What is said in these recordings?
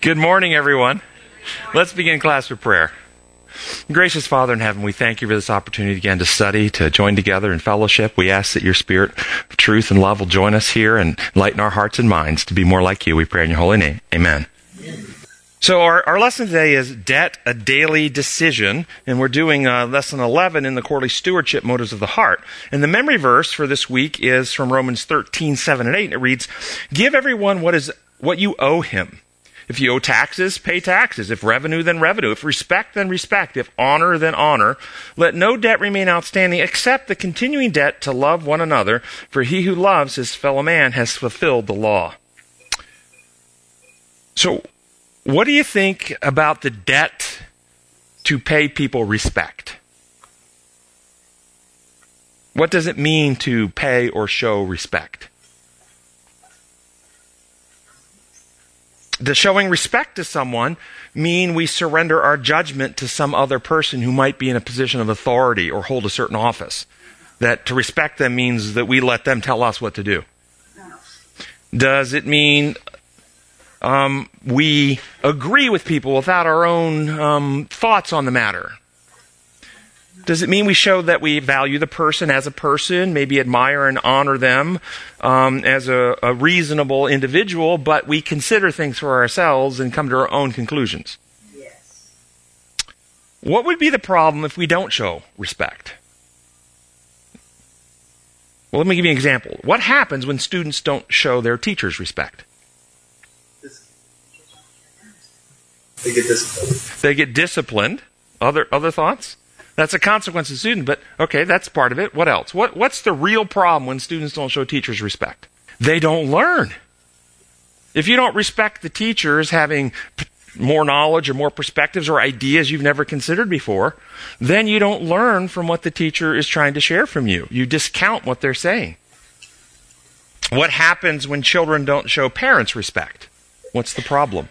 Good morning, everyone. Let's begin class with prayer. Gracious Father in heaven, we thank you for this opportunity again to study, to join together in fellowship. We ask that your spirit of truth and love will join us here and lighten our hearts and minds to be more like you. We pray in your holy name. Amen. So our, our lesson today is debt, a daily decision, and we're doing uh, lesson 11 in the quarterly stewardship motives of the heart. And the memory verse for this week is from Romans 13, 7 and 8, and it reads, Give everyone what is, what you owe him. If you owe taxes, pay taxes. If revenue, then revenue. If respect, then respect. If honor, then honor. Let no debt remain outstanding except the continuing debt to love one another, for he who loves his fellow man has fulfilled the law. So, what do you think about the debt to pay people respect? What does it mean to pay or show respect? Does showing respect to someone mean we surrender our judgment to some other person who might be in a position of authority or hold a certain office? That to respect them means that we let them tell us what to do. Does it mean um, we agree with people without our own um, thoughts on the matter? Does it mean we show that we value the person as a person, maybe admire and honor them um, as a, a reasonable individual, but we consider things for ourselves and come to our own conclusions? Yes. What would be the problem if we don't show respect? Well, let me give you an example. What happens when students don't show their teachers respect? They get disciplined. They get disciplined. Other other thoughts? That's a consequence of student, but okay, that's part of it. What else? What what's the real problem when students don't show teachers respect? They don't learn. If you don't respect the teachers having p- more knowledge or more perspectives or ideas you've never considered before, then you don't learn from what the teacher is trying to share from you. You discount what they're saying. What happens when children don't show parents respect? What's the problem?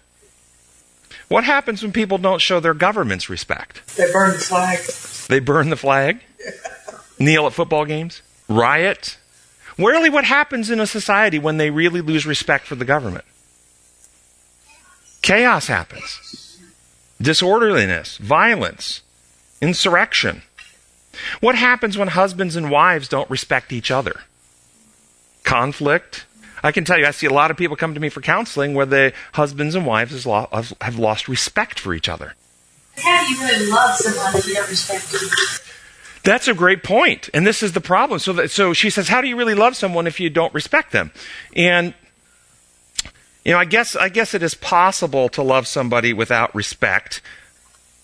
What happens when people don't show their governments respect? They burn the flag. They burn the flag, kneel at football games, riot. Rarely, what happens in a society when they really lose respect for the government? Chaos happens, disorderliness, violence, insurrection. What happens when husbands and wives don't respect each other? Conflict. I can tell you, I see a lot of people come to me for counseling where the husbands and wives have lost respect for each other. How do you really love someone if you don't respect them? That's a great point, and this is the problem. So, that, so she says, "How do you really love someone if you don't respect them?" And you know, I guess I guess it is possible to love somebody without respect.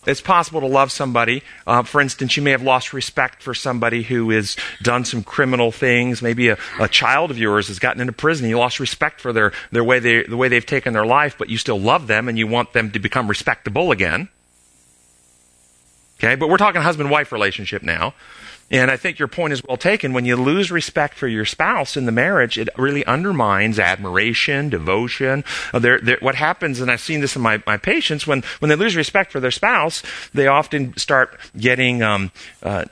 It's possible to love somebody. Uh, for instance, you may have lost respect for somebody who has done some criminal things. Maybe a, a child of yours has gotten into prison. You lost respect for their, their way they, the way they've taken their life, but you still love them and you want them to become respectable again. Okay, but we're talking husband wife relationship now. And I think your point is well taken. When you lose respect for your spouse in the marriage, it really undermines admiration, devotion. Uh, they're, they're, what happens, and I've seen this in my, my patients, when, when they lose respect for their spouse, they often start getting um, uh,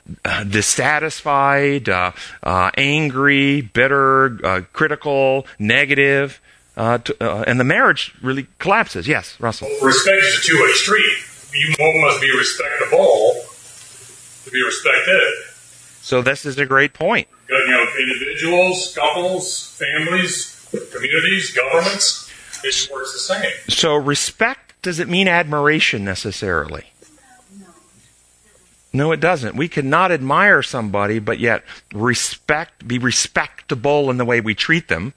dissatisfied, uh, uh angry, bitter, uh, critical, negative. And the marriage really collapses. Yes, Russell. Respect is a two-way street. You must be respectable to be respected. So this is a great point. You know, individuals, couples, families, communities, governments, it works the same. So respect does it mean admiration necessarily? No, it doesn't. We cannot admire somebody, but yet respect, be respectable in the way we treat them.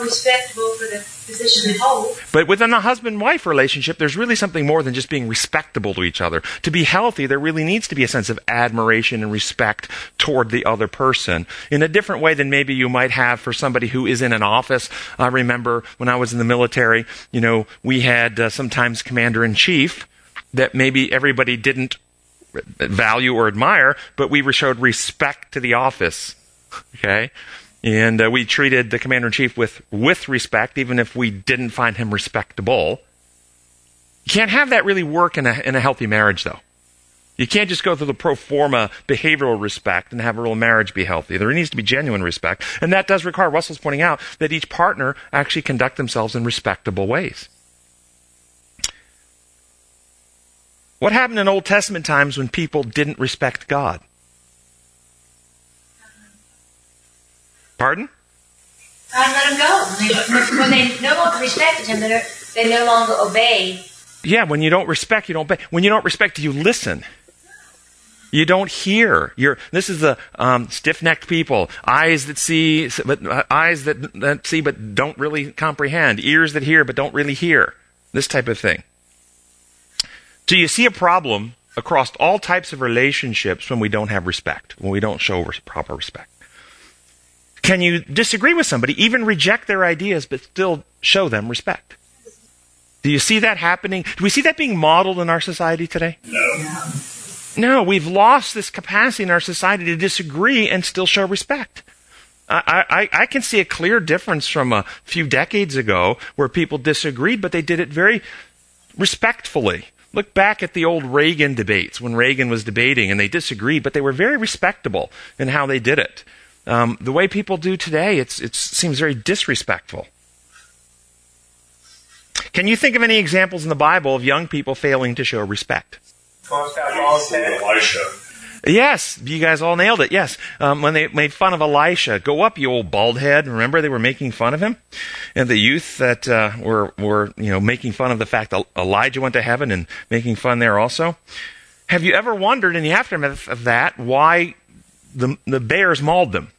Respectable for the position hold. But within a husband wife relationship, there's really something more than just being respectable to each other. To be healthy, there really needs to be a sense of admiration and respect toward the other person in a different way than maybe you might have for somebody who is in an office. I remember when I was in the military, you know, we had uh, sometimes commander in chief that maybe everybody didn't value or admire, but we showed respect to the office. Okay? And uh, we treated the commander in chief with, with respect, even if we didn't find him respectable. You can't have that really work in a, in a healthy marriage, though. You can't just go through the pro forma behavioral respect and have a real marriage be healthy. There needs to be genuine respect. And that does require, Russell's pointing out, that each partner actually conduct themselves in respectable ways. What happened in Old Testament times when people didn't respect God? Pardon? God let them go. When they, no longer respected him, they no longer obey. Yeah, when you don't respect, you don't obey. When you don't respect, you listen. You don't hear. You're, this is the um, stiff-necked people, eyes that see, but uh, eyes that, that see but don't really comprehend, ears that hear but don't really hear. This type of thing. So you see a problem across all types of relationships when we don't have respect, when we don't show proper respect. Can you disagree with somebody, even reject their ideas, but still show them respect? Do you see that happening? Do we see that being modeled in our society today? No. No, we've lost this capacity in our society to disagree and still show respect. I, I, I can see a clear difference from a few decades ago where people disagreed, but they did it very respectfully. Look back at the old Reagan debates when Reagan was debating and they disagreed, but they were very respectable in how they did it. Um, the way people do today, it seems very disrespectful. Can you think of any examples in the Bible of young people failing to show respect? Elisha. Yes, you guys all nailed it. Yes, um, when they made fun of Elisha, go up, you old bald head. Remember, they were making fun of him, and the youth that uh, were were you know making fun of the fact that Elijah went to heaven and making fun there also. Have you ever wondered in the aftermath of that why the the bears mauled them?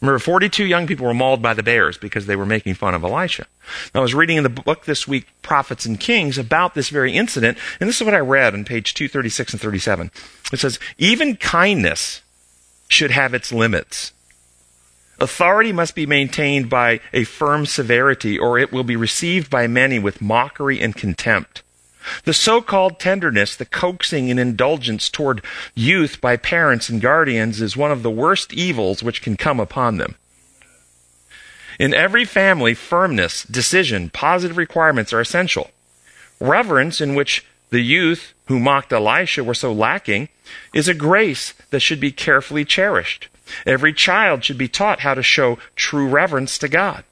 Remember, 42 young people were mauled by the bears because they were making fun of Elisha. I was reading in the book this week, Prophets and Kings, about this very incident, and this is what I read on page 236 and 37. It says, Even kindness should have its limits. Authority must be maintained by a firm severity, or it will be received by many with mockery and contempt. The so-called tenderness, the coaxing and indulgence toward youth by parents and guardians is one of the worst evils which can come upon them. In every family, firmness, decision, positive requirements are essential. Reverence, in which the youth who mocked Elisha were so lacking, is a grace that should be carefully cherished. Every child should be taught how to show true reverence to God.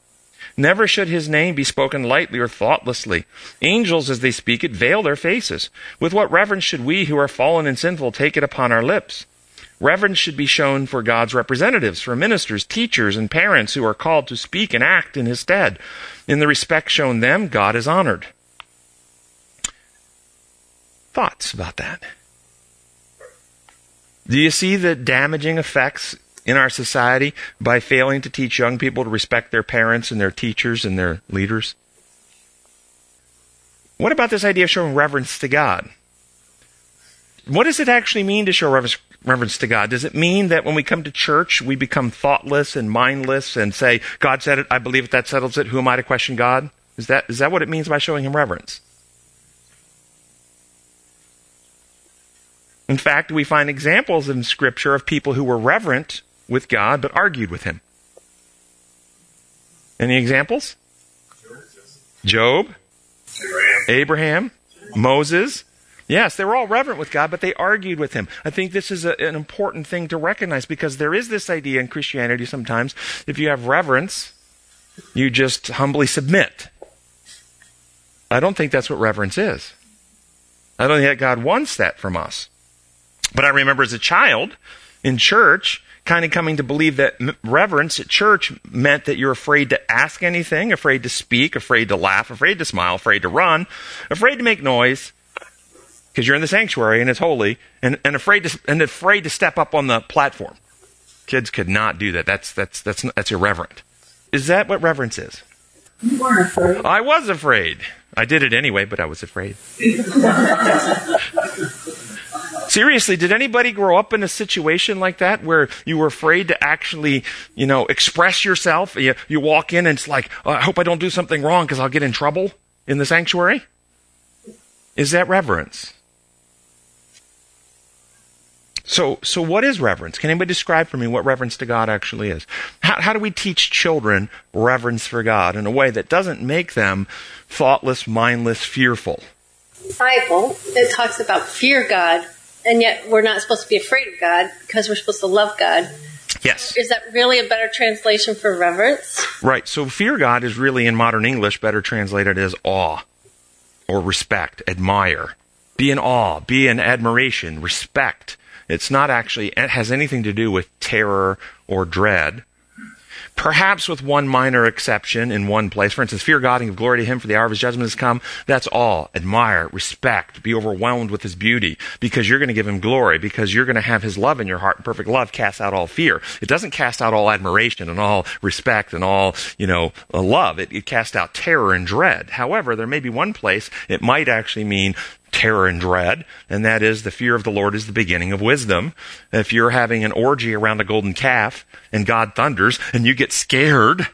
Never should his name be spoken lightly or thoughtlessly. Angels, as they speak it, veil their faces. With what reverence should we, who are fallen and sinful, take it upon our lips? Reverence should be shown for God's representatives, for ministers, teachers, and parents who are called to speak and act in his stead. In the respect shown them, God is honored. Thoughts about that? Do you see the damaging effects in our society by failing to teach young people to respect their parents and their teachers and their leaders? What about this idea of showing reverence to God? What does it actually mean to show reverence, reverence to God? Does it mean that when we come to church, we become thoughtless and mindless and say, God said it, I believe it, that settles it, who am I to question God? Is that, is that what it means by showing Him reverence? In fact, we find examples in Scripture of people who were reverent with God but argued with him. Any examples? Job, Abraham. Moses. Yes, they were all reverent with God, but they argued with him. I think this is a, an important thing to recognize because there is this idea in Christianity sometimes if you have reverence, you just humbly submit. I don't think that's what reverence is. I don't think that God wants that from us. But I remember as a child in church, kind of coming to believe that reverence at church meant that you're afraid to ask anything, afraid to speak, afraid to laugh, afraid to smile, afraid to run, afraid to make noise because you're in the sanctuary and it's holy, and, and afraid to and afraid to step up on the platform. Kids could not do that. That's that's that's that's irreverent. Is that what reverence is? You weren't afraid. I was afraid. I did it anyway, but I was afraid. Seriously, did anybody grow up in a situation like that where you were afraid to actually, you know, express yourself? You, you walk in and it's like, oh, I hope I don't do something wrong because I'll get in trouble in the sanctuary? Is that reverence? So, so what is reverence? Can anybody describe for me what reverence to God actually is? How, how do we teach children reverence for God in a way that doesn't make them thoughtless, mindless, fearful? Bible, that talks about fear God and yet we're not supposed to be afraid of God because we're supposed to love God. Yes. Is that really a better translation for reverence? Right. So fear God is really in modern English better translated as awe or respect, admire. Be in awe, be in admiration, respect. It's not actually, it has anything to do with terror or dread perhaps with one minor exception in one place. For instance, fear God and give glory to Him for the hour of His judgment has come. That's all. Admire, respect, be overwhelmed with His beauty because you're going to give Him glory, because you're going to have His love in your heart. Perfect love casts out all fear. It doesn't cast out all admiration and all respect and all, you know, uh, love. It, it casts out terror and dread. However, there may be one place it might actually mean terror and dread, and that is the fear of the Lord is the beginning of wisdom. If you're having an orgy around a golden calf and God thunders and you get scared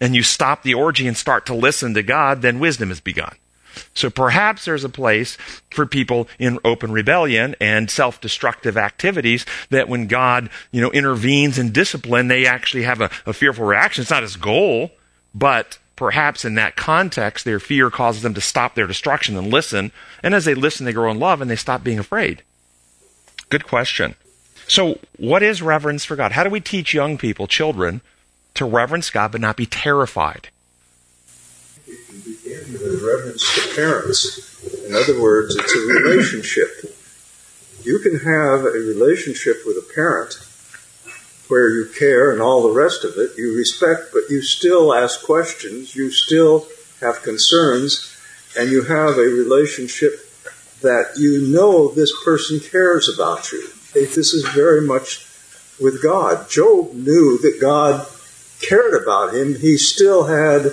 and you stop the orgy and start to listen to God, then wisdom has begun. So perhaps there's a place for people in open rebellion and self-destructive activities that when God, you know, intervenes in discipline, they actually have a, a fearful reaction. It's not his goal, but perhaps in that context, their fear causes them to stop their destruction and listen. And as they listen, they grow in love and they stop being afraid. Good question. So, what is reverence for God? How do we teach young people, children, to reverence God but not be terrified? Begin with reverence to parents. In other words, it's a relationship. You can have a relationship with a parent where you care and all the rest of it, you respect, but you still ask questions, you still have concerns, and you have a relationship that you know this person cares about you. This is very much with God. Job knew that God cared about him. He still had,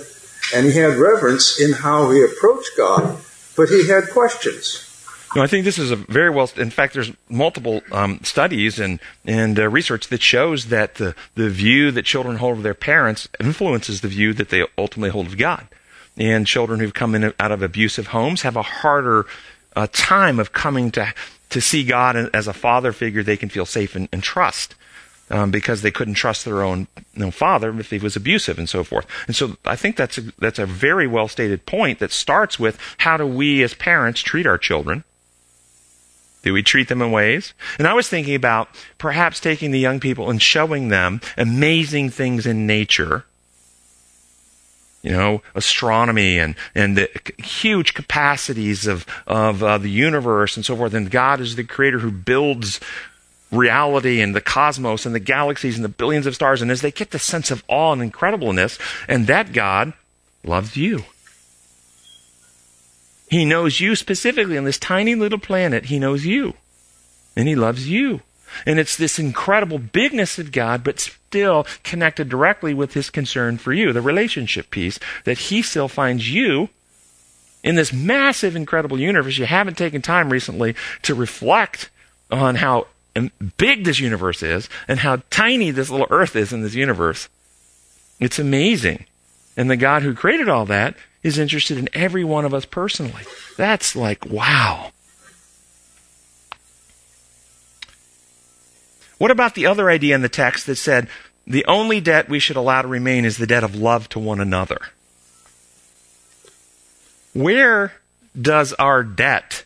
and he had reverence in how he approached God, but he had questions. No, I think this is a very well. In fact, there's multiple um, studies and and uh, research that shows that the the view that children hold of their parents influences the view that they ultimately hold of God. And children who've come in out of abusive homes have a harder uh, time of coming to to see God as a father figure they can feel safe and, and trust. Um, because they couldn't trust their own you know, father if he was abusive and so forth. And so I think that's a, that's a very well stated point that starts with how do we as parents treat our children do we treat them in ways? And I was thinking about perhaps taking the young people and showing them amazing things in nature. You know, astronomy and, and the huge capacities of, of uh, the universe and so forth. And God is the creator who builds reality and the cosmos and the galaxies and the billions of stars. And as they get the sense of awe and incredibleness, and that God loves you. He knows you specifically on this tiny little planet. He knows you. And He loves you. And it's this incredible bigness of God, but still connected directly with His concern for you, the relationship piece, that He still finds you in this massive, incredible universe. You haven't taken time recently to reflect on how big this universe is and how tiny this little earth is in this universe. It's amazing. And the God who created all that is interested in every one of us personally. That's like, wow. What about the other idea in the text that said the only debt we should allow to remain is the debt of love to one another? Where does our debt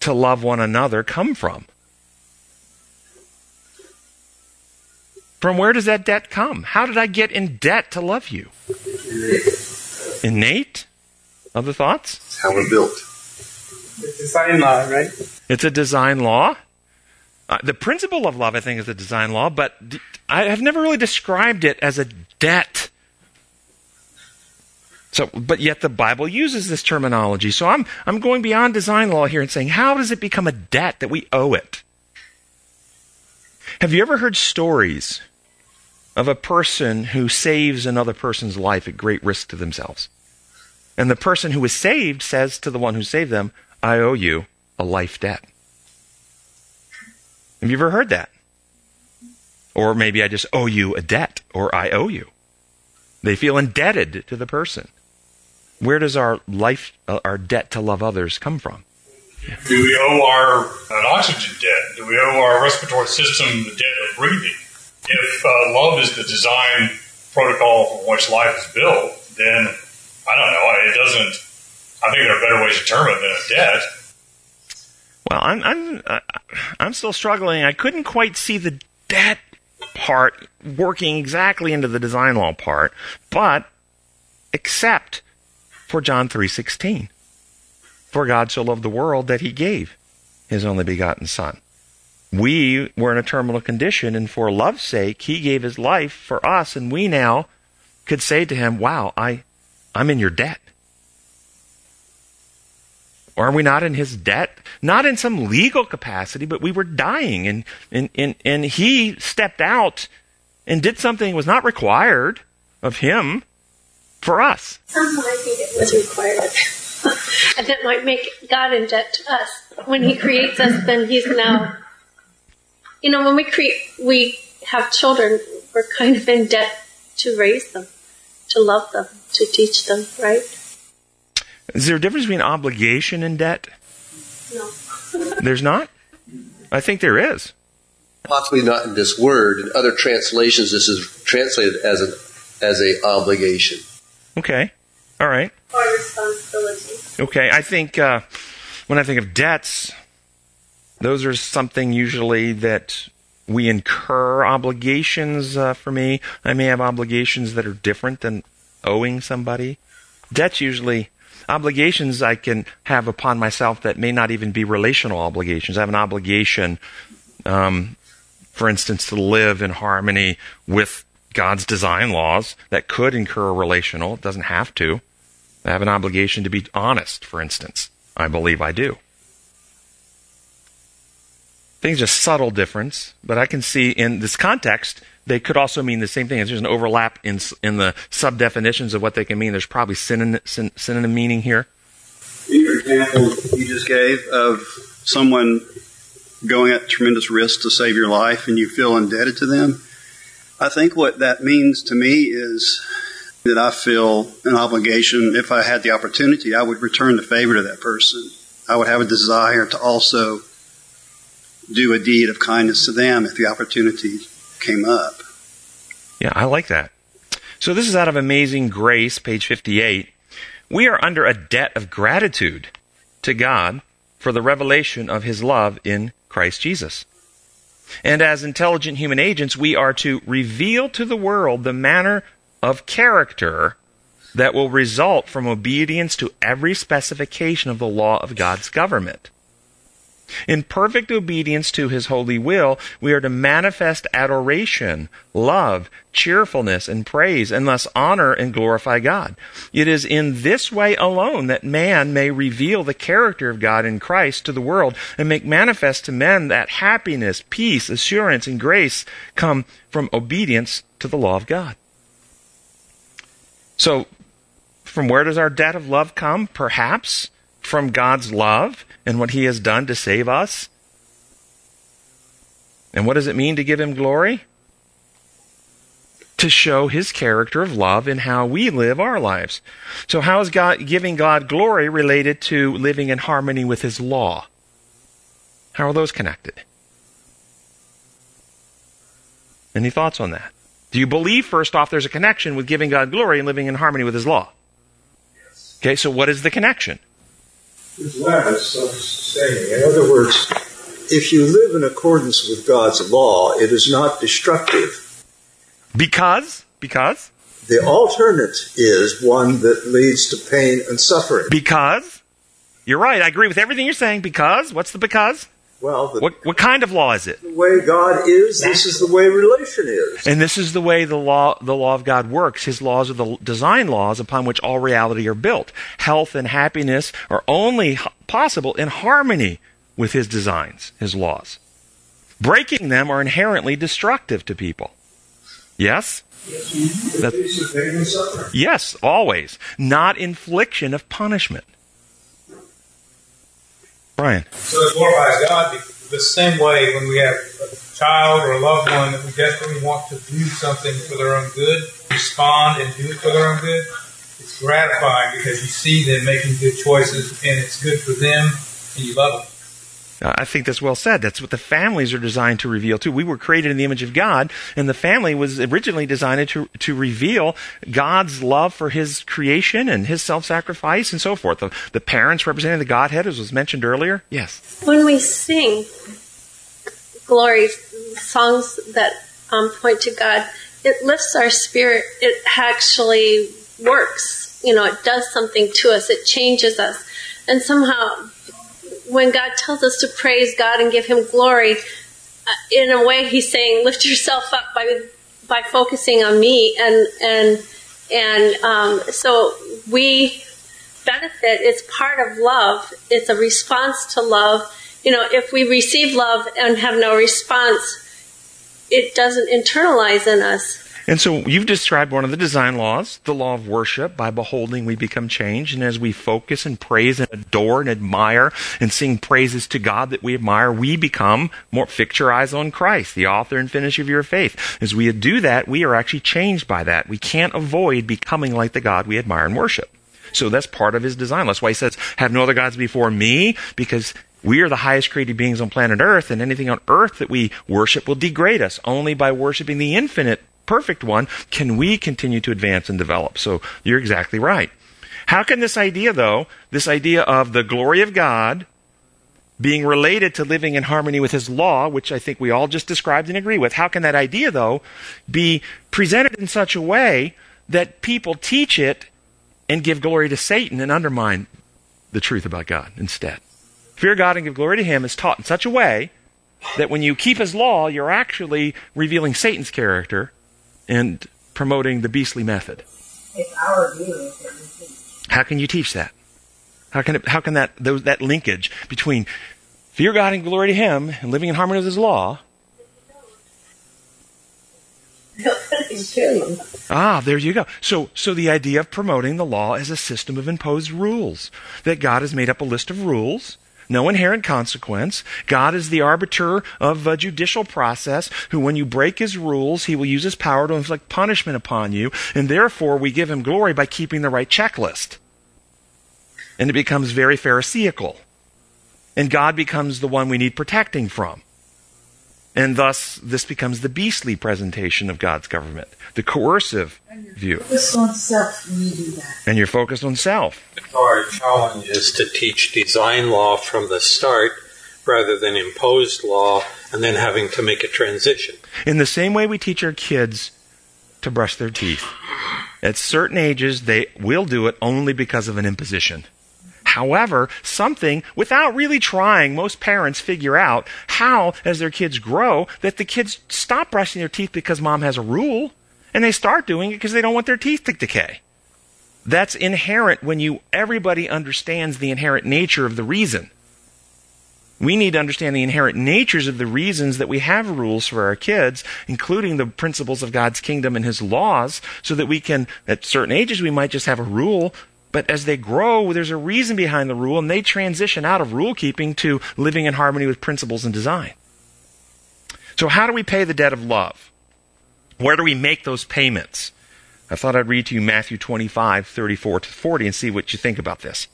to love one another come from? From where does that debt come? How did I get in debt to love you? Innate? Other thoughts? It's how we're built. It's a design law, right? It's a design law. Uh, the principle of love, I think, is a design law, but d- I have never really described it as a debt. So, but yet the Bible uses this terminology. So I'm, I'm going beyond design law here and saying, how does it become a debt that we owe it? Have you ever heard stories of a person who saves another person's life at great risk to themselves? And the person who was saved says to the one who saved them, I owe you a life debt. Have you ever heard that? Or maybe I just owe you a debt, or I owe you. They feel indebted to the person. Where does our life, uh, our debt to love others come from? Do we owe our an oxygen debt? Do we owe our respiratory system the debt of breathing? If uh, love is the design protocol from which life is built, then I don't know. It doesn't. I think there are better ways to term it than a debt. Well, I'm I'm uh, I'm still struggling. I couldn't quite see the debt part working exactly into the design law part, but except for John 3:16. For God so loved the world that he gave his only begotten Son. We were in a terminal condition, and for love's sake, he gave his life for us, and we now could say to him, Wow, I, I'm in your debt. Or are we not in his debt? Not in some legal capacity, but we were dying, and, and, and, and he stepped out and did something that was not required of him for us. Some might think it was required. and that might make God in debt to us. When He creates us, then He's now. You know, when we create, we have children, we're kind of in debt to raise them, to love them, to teach them, right? Is there a difference between obligation and debt? No. There's not? I think there is. Possibly not in this word. In other translations, this is translated as an as a obligation. Okay. All right. Or responsibility. Okay. I think uh, when I think of debts, those are something usually that we incur obligations uh, for me. I may have obligations that are different than owing somebody. Debts usually obligations I can have upon myself that may not even be relational obligations. I have an obligation, um, for instance, to live in harmony with God's design laws that could incur a relational. It doesn't have to. I have an obligation to be honest, for instance. I believe I do. Things just subtle difference, but I can see in this context they could also mean the same thing. There's an overlap in in the sub definitions of what they can mean. There's probably synonym, synonym meaning here. Your example you just gave of someone going at tremendous risk to save your life and you feel indebted to them. I think what that means to me is that I feel an obligation. If I had the opportunity, I would return the favor to that person. I would have a desire to also do a deed of kindness to them if the opportunity came up. Yeah, I like that. So this is out of Amazing Grace, page 58. We are under a debt of gratitude to God for the revelation of his love in Christ Jesus. And as intelligent human agents, we are to reveal to the world the manner of character that will result from obedience to every specification of the law of God's government. In perfect obedience to his holy will, we are to manifest adoration, love, cheerfulness, and praise, and thus honor and glorify God. It is in this way alone that man may reveal the character of God in Christ to the world and make manifest to men that happiness, peace, assurance, and grace come from obedience to the law of God. So, from where does our debt of love come? Perhaps from God's love and what he has done to save us? And what does it mean to give him glory? To show his character of love in how we live our lives. So, how is God giving God glory related to living in harmony with his law? How are those connected? Any thoughts on that? Do you believe, first off, there's a connection with giving God glory and living in harmony with his law? Okay, so what is the connection? Limits of saying. In other words, if you live in accordance with God's law, it is not destructive. Because? Because? The alternate is one that leads to pain and suffering. Because? You're right. I agree with everything you're saying. Because? What's the because? Well, the, what, what kind of law is it? The way God is, this is the way relation is. And this is the way the law, the law of God works. His laws are the design laws upon which all reality are built. Health and happiness are only possible in harmony with His designs, His laws. Breaking them are inherently destructive to people. Yes? Yes, yes, always. Not infliction of punishment. Brian. So it glorifies God the same way when we have a child or a loved one that we desperately want to do something for their own good, respond and do it for their own good. It's gratifying because you see them making good choices and it's good for them and you love them. I think that's well said. That's what the families are designed to reveal too. We were created in the image of God, and the family was originally designed to to reveal God's love for His creation and His self-sacrifice and so forth. The, the parents representing the Godhead, as was mentioned earlier. Yes. When we sing glory songs that um, point to God, it lifts our spirit. It actually works. You know, it does something to us. It changes us. And somehow, when God tells us to praise God and give Him glory, uh, in a way, He's saying, lift yourself up by by focusing on me, and and and um, so we benefit. It's part of love. It's a response to love. You know, if we receive love and have no response, it doesn't internalize in us. And so you've described one of the design laws, the law of worship. By beholding, we become changed. And as we focus and praise and adore and admire and sing praises to God that we admire, we become more, fix your eyes on Christ, the author and finisher of your faith. As we do that, we are actually changed by that. We can't avoid becoming like the God we admire and worship. So that's part of his design. That's why he says, have no other gods before me, because we are the highest created beings on planet Earth, and anything on earth that we worship will degrade us. Only by worshiping the infinite perfect one can we continue to advance and develop. So you're exactly right. How can this idea, though, this idea of the glory of God being related to living in harmony with His law, which I think we all just described and agree with, how can that idea, though, be presented in such a way that people teach it and give glory to Satan and undermine the truth about God instead? Fear God and give glory to Him is taught in such a way that when you keep His law, you're actually revealing Satan's character and promoting the beastly method. It's our view How can you teach that? How can it, how can that those, that linkage between fear God and glory to Him and living in harmony with His law? Ah, there you go. So, so the idea of promoting the law as a system of imposed rules, that God has made up a list of rules, no inherent consequence. God is the arbiter of a judicial process who, when you break his rules, he will use his power to inflict punishment upon you, and therefore we give him glory by keeping the right checklist. And it becomes very Pharisaical. And God becomes the one we need protecting from. And thus, this becomes the beastly presentation of God's government, the coercive view. Focused on self when you do that. And you're focused on self. Our challenge is to teach design law from the start rather than imposed law and then having to make a transition. In the same way we teach our kids to brush their teeth. At certain ages, they will do it only because of an imposition. However, something, without really trying, most parents figure out how, as their kids grow, that the kids stop brushing their teeth because mom has a rule, and they start doing it because they don't want their teeth to decay. That's inherent when you, everybody understands the inherent nature of the reason. We need to understand the inherent natures of the reasons that we have rules for our kids, including the principles of God's kingdom and His laws, so that we can, at certain ages, we might just have a rule, but as they grow, there's a reason behind the rule, and they transition out of rule keeping to living in harmony with principles and design. So, how do we pay the debt of love? Where do we make those payments? I thought I'd read to you Matthew 25, 34 to 40 and see what you think about this.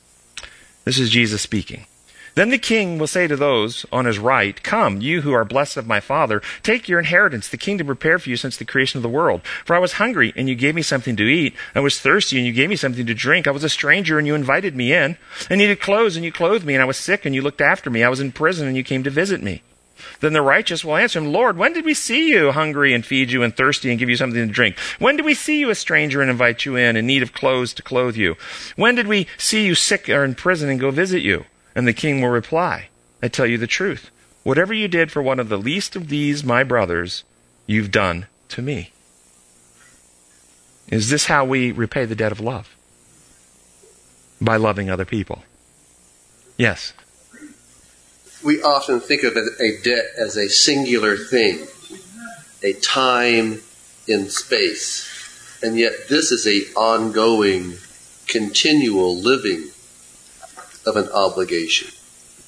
This is Jesus speaking. Then the king will say to those on his right, Come, you who are blessed of my Father, take your inheritance, the kingdom prepared for you since the creation of the world. For I was hungry, and you gave me something to eat. I was thirsty, and you gave me something to drink. I was a stranger, and you invited me in. I needed clothes, and you clothed me. And I was sick, and you looked after me. I was in prison, and you came to visit me. Then the righteous will answer him, Lord, when did we see you hungry and feed you and thirsty and give you something to drink? When did we see you a stranger and invite you in, in need of clothes to clothe you? When did we see you sick or in prison and go visit you? And the king will reply, I tell you the truth. Whatever you did for one of the least of these, my brothers, you've done to me. Is this how we repay the debt of love? By loving other people. Yes. We often think of a debt as a singular thing, a time in space. And yet this is a ongoing, continual living of an obligation.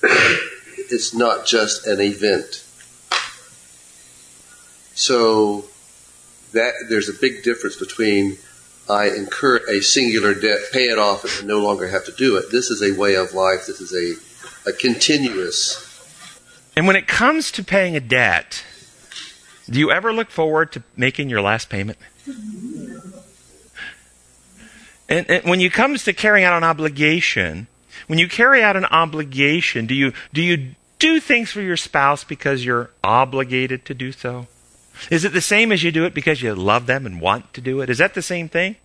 It's not just an event. So that there's a big difference between I incur a singular debt, pay it off, and no longer have to do it. This is a way of life. This is a, a continuous. And when it comes to paying a debt, do you ever look forward to making your last payment? And, and when it comes to carrying out an obligation, when you carry out an obligation, do you do you do things for your spouse because you're obligated to do so? Is it the same as you do it because you love them and want to do it? Is that the same thing?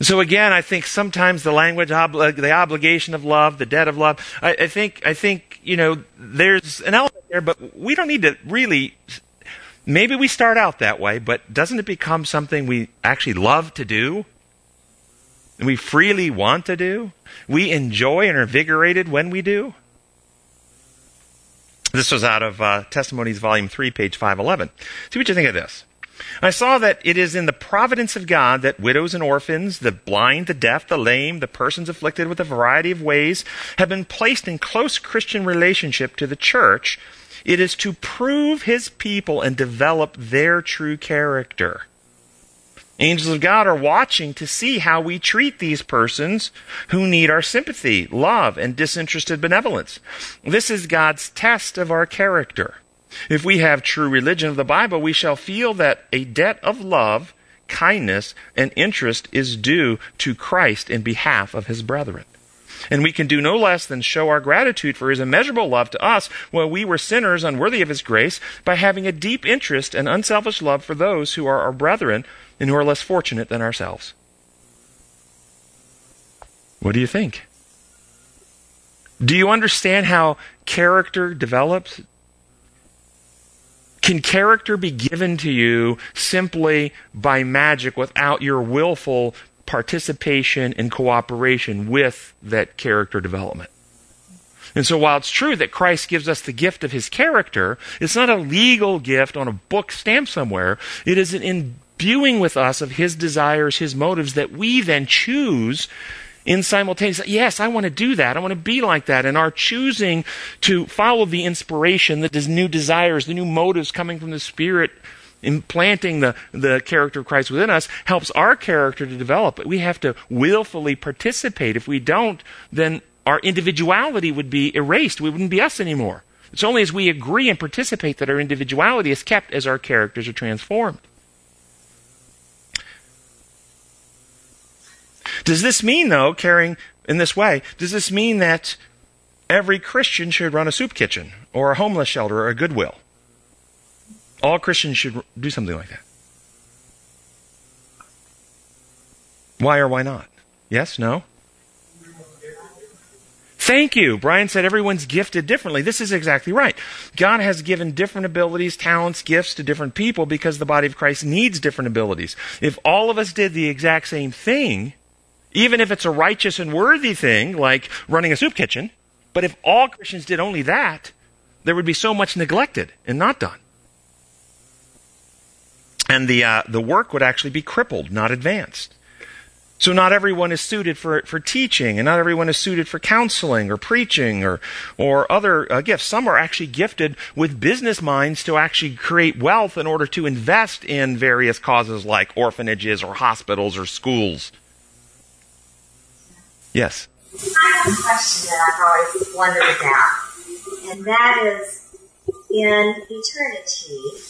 So again, I think sometimes the language, obli- the obligation of love, the debt of love. I, I think, I think you know, there's an element there, but we don't need to really. Maybe we start out that way, but doesn't it become something we actually love to do? We freely want to do? We enjoy and are invigorated when we do? This was out of uh, Testimonies, Volume 3, page 511. See what you think of this. I saw that it is in the providence of God that widows and orphans, the blind, the deaf, the lame, the persons afflicted with a variety of ways, have been placed in close Christian relationship to the church. It is to prove his people and develop their true character. Angels of God are watching to see how we treat these persons who need our sympathy, love, and disinterested benevolence. This is God's test of our character. If we have true religion of the Bible, we shall feel that a debt of love, kindness, and interest is due to Christ in behalf of his brethren. And we can do no less than show our gratitude for his immeasurable love to us while we were sinners unworthy of his grace by having a deep interest and unselfish love for those who are our brethren and who are less fortunate than ourselves. What do you think? Do you understand how character develops? Can character be given to you simply by magic without your willful participation and cooperation with that character development? And so while it's true that Christ gives us the gift of his character, it's not a legal gift on a book stamped somewhere. It is an imbuing with us of his desires, his motives that we then choose in simultaneous. Yes, I want to do that. I want to be like that. And our choosing to follow the inspiration, the new desires, the new motives coming from the Spirit, implanting the, the character of Christ within us, helps our character to develop. But we have to willfully participate. If we don't, then our individuality would be erased. We wouldn't be us anymore. It's only as we agree and participate that our individuality is kept as our characters are transformed. Does this mean, though, caring in this way, does this mean that every Christian should run a soup kitchen or a homeless shelter or a Goodwill? All Christians should do something like that. Why or why not? Yes? No? Thank you. Brian said everyone's gifted differently. This is exactly right. God has given different abilities, talents, gifts to different people because the body of Christ needs different abilities. If all of us did the exact same thing, even if it's a righteous and worthy thing, like running a soup kitchen, but if all Christians did only that, there would be so much neglected and not done. And the, uh, the work would actually be crippled, not advanced. So not everyone is suited for, for teaching, and not everyone is suited for counseling or preaching or, or other uh, gifts. Some are actually gifted with business minds to actually create wealth in order to invest in various causes like orphanages or hospitals or schools. Yes. I have a question that I've always wondered about, and that is in eternity,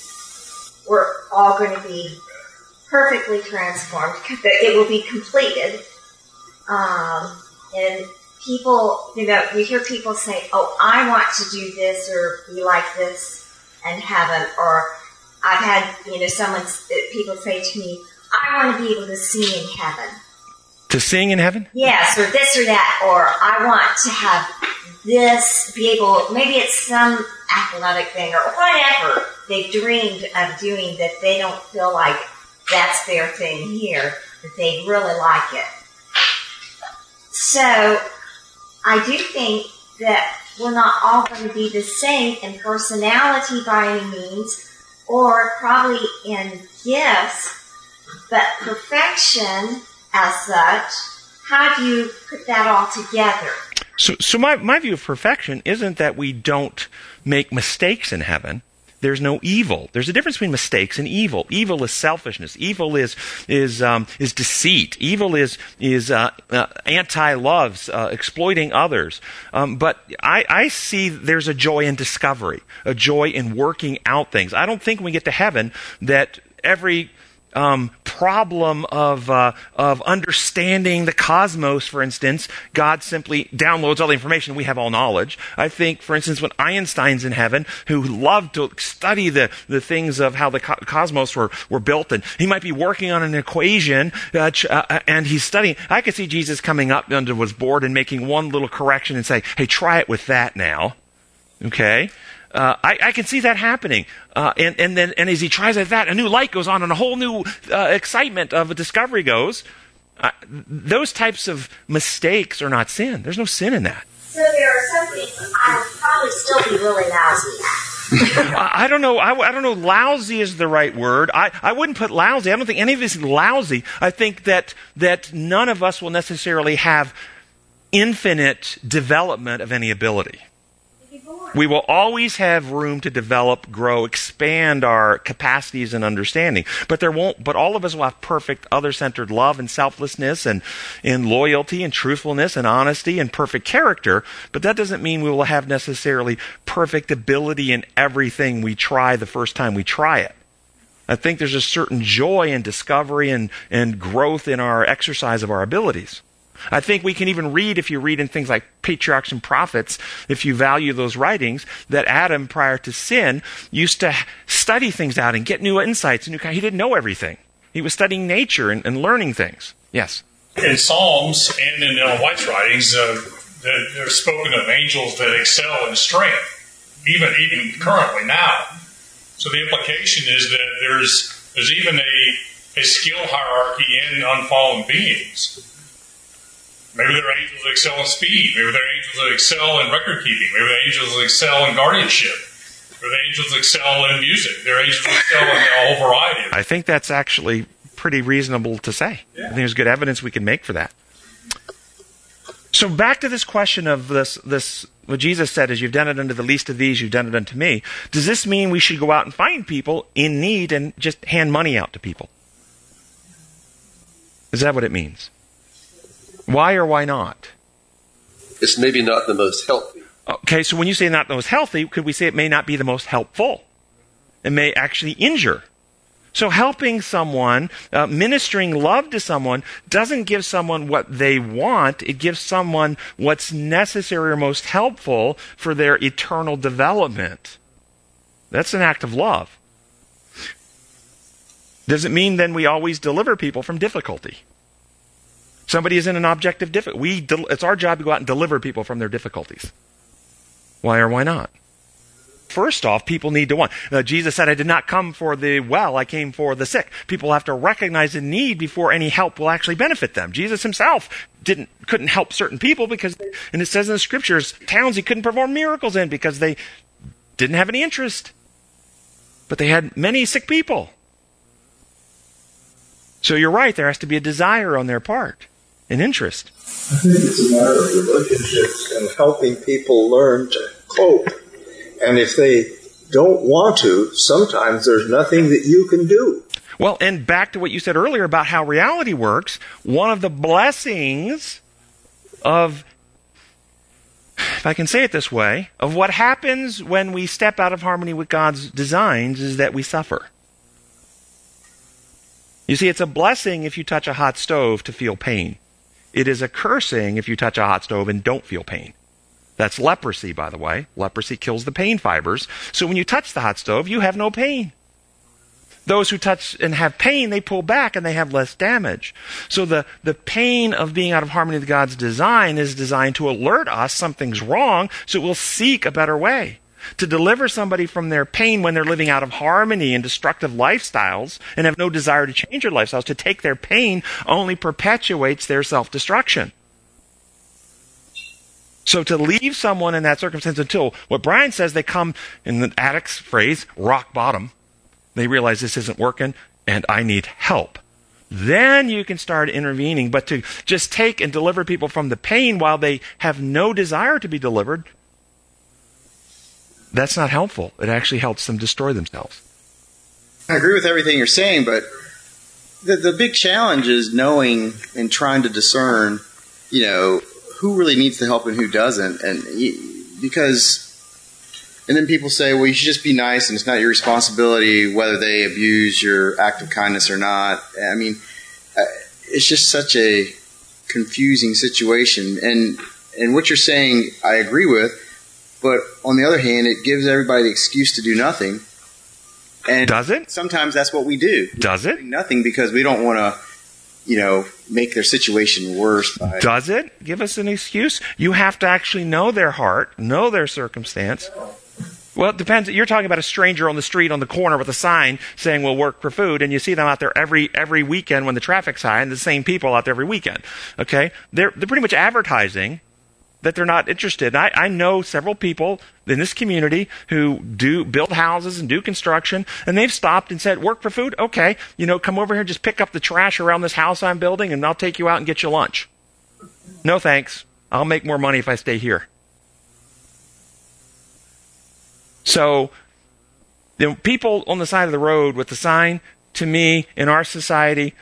we're all going to be perfectly transformed. It will be completed. Um, and people, you know, we hear people say, oh, I want to do this or be like this in heaven. Or I've had, you know, someone, people say to me, I want to be able to see in heaven. To sing in heaven? Yes, or this or that, or I want to have this, be able, maybe it's some athletic thing or whatever they've dreamed of doing that they don't feel like that's their thing here, that they really like it. So, I do think that we're not all going to be the same in personality by any means, or probably in gifts, but perfection as such, how do you put that all together? So, so my, my view of perfection isn't that we don't make mistakes in heaven. There's no evil. There's a difference between mistakes and evil. Evil is selfishness. Evil is is um, is deceit. Evil is is uh, uh, anti loves, uh, exploiting others. Um, but I, I see there's a joy in discovery, a joy in working out things. I don't think when we get to heaven that every um, problem of, uh, of understanding the cosmos, for instance, God simply downloads all the information. We have all knowledge. I think, for instance, when Einstein's in heaven, who loved to study the, the things of how the co- cosmos were, were built, and he might be working on an equation, uh, ch- uh, and he's studying. I could see Jesus coming up under his board and making one little correction and say, hey, try it with that now. Okay? Uh, I, I, can see that happening. Uh, and, and then, and as he tries at that, a new light goes on and a whole new uh, excitement of a discovery goes. Uh, those types of mistakes are not sin. There's no sin in that. So there are some things I would probably still be really lousy I don't know. I, I, don't know. Lousy is the right word. I, I wouldn't put lousy. I don't think any of us is lousy. I think that that none of us will necessarily have infinite development of any ability. We will always have room to develop, grow, expand our capacities and understanding. But there won't, but all of us will have perfect other-centered love and selflessness and, and loyalty and truthfulness and honesty and perfect character. But that doesn't mean we will have necessarily perfect ability in everything we try the first time we try it. I think there's a certain joy and discovery and, and growth in our exercise of our abilities. I think we can even read, if you read in things like patriarchs and prophets, if you value those writings, that Adam, prior to sin, used to study things out and get new insights. And he didn't know everything. He was studying nature and, and learning things. Yes? In Psalms and in Ellen White's writings, uh, there's spoken of angels that excel in strength, even even currently now. So the implication is that there's there's even a, a skill hierarchy in unfallen beings. Maybe there are angels that excel in speed. Maybe there are angels that excel in record keeping. Maybe there are angels that excel in guardianship. Maybe there are angels that excel in music. There are angels that excel in a whole variety. I think that's actually pretty reasonable to say. Yeah. I think there's good evidence we can make for that. So back to this question of this, this, what Jesus said is, you've done it unto the least of these, you've done it unto me. Does this mean we should go out and find people in need and just hand money out to people? Is that what it means? Why or why not? It's maybe not the most healthy. Okay, so when you say not the most healthy, could we say it may not be the most helpful? It may actually injure. So helping someone, uh, ministering love to someone, doesn't give someone what they want. It gives someone what's necessary or most helpful for their eternal development. That's an act of love. Does it mean then we always deliver people from difficulty? Somebody is in an objective difficulty. We del- it's our job to go out and deliver people from their difficulties. Why or why not? First off, people need to want. Uh, Jesus said, I did not come for the well, I came for the sick. People have to recognize the need before any help will actually benefit them. Jesus himself didn't, couldn't help certain people because, and it says in the scriptures, towns he couldn't perform miracles in because they didn't have any interest. But they had many sick people. So you're right, there has to be a desire on their part an interest. I think it's a matter of relationships and helping people learn to cope. And if they don't want to, sometimes there's nothing that you can do. Well, and back to what you said earlier about how reality works, one of the blessings of, if I can say it this way, of what happens when we step out of harmony with God's designs is that we suffer. You see, it's a blessing if you touch a hot stove to feel pain. It is a cursing if you touch a hot stove and don't feel pain. That's leprosy, by the way. Leprosy kills the pain fibers. So when you touch the hot stove, you have no pain. Those who touch and have pain, they pull back and they have less damage. So the, the pain of being out of harmony with God's design is designed to alert us something's wrong, so we'll seek a better way to deliver somebody from their pain when they're living out of harmony and destructive lifestyles and have no desire to change their lifestyles, to take their pain only perpetuates their self destruction. So to leave someone in that circumstance until what Brian says they come, in the addict's phrase, rock bottom, they realize this isn't working and I need help. Then you can start intervening. But to just take and deliver people from the pain while they have no desire to be delivered, that's not helpful. It actually helps them destroy themselves. I agree with everything you're saying, but the, the big challenge is knowing and trying to discern, you know, who really needs the help and who doesn't. And because And then people say, well, you should just be nice and it's not your responsibility whether they abuse your act of kindness or not. I mean, uh, it's just such a confusing situation. And, and what you're saying, I agree with. But on the other hand, it gives everybody the excuse to do nothing. And Does it? Sometimes that's what we do. Does it? Nothing because we don't want to, you know, make their situation worse. By, Does it give us an excuse? You have to actually know their heart, know their circumstance. Well, it depends. You're talking about a stranger on the street on the corner with a sign saying we'll work for food, and you see them out there every every weekend when the traffic's high, and the same people out there every weekend. Okay, they're they're pretty much advertising that they're not interested. I, I know several people in this community who do build houses and do construction, and they've stopped and said, "Work for food? Okay, you know, come over here, just pick up the trash around this house I'm building, and I'll take you out and get you lunch." No thanks. I'll make more money if I stay here. So, the people on the side of the road with the sign, to me, in our society,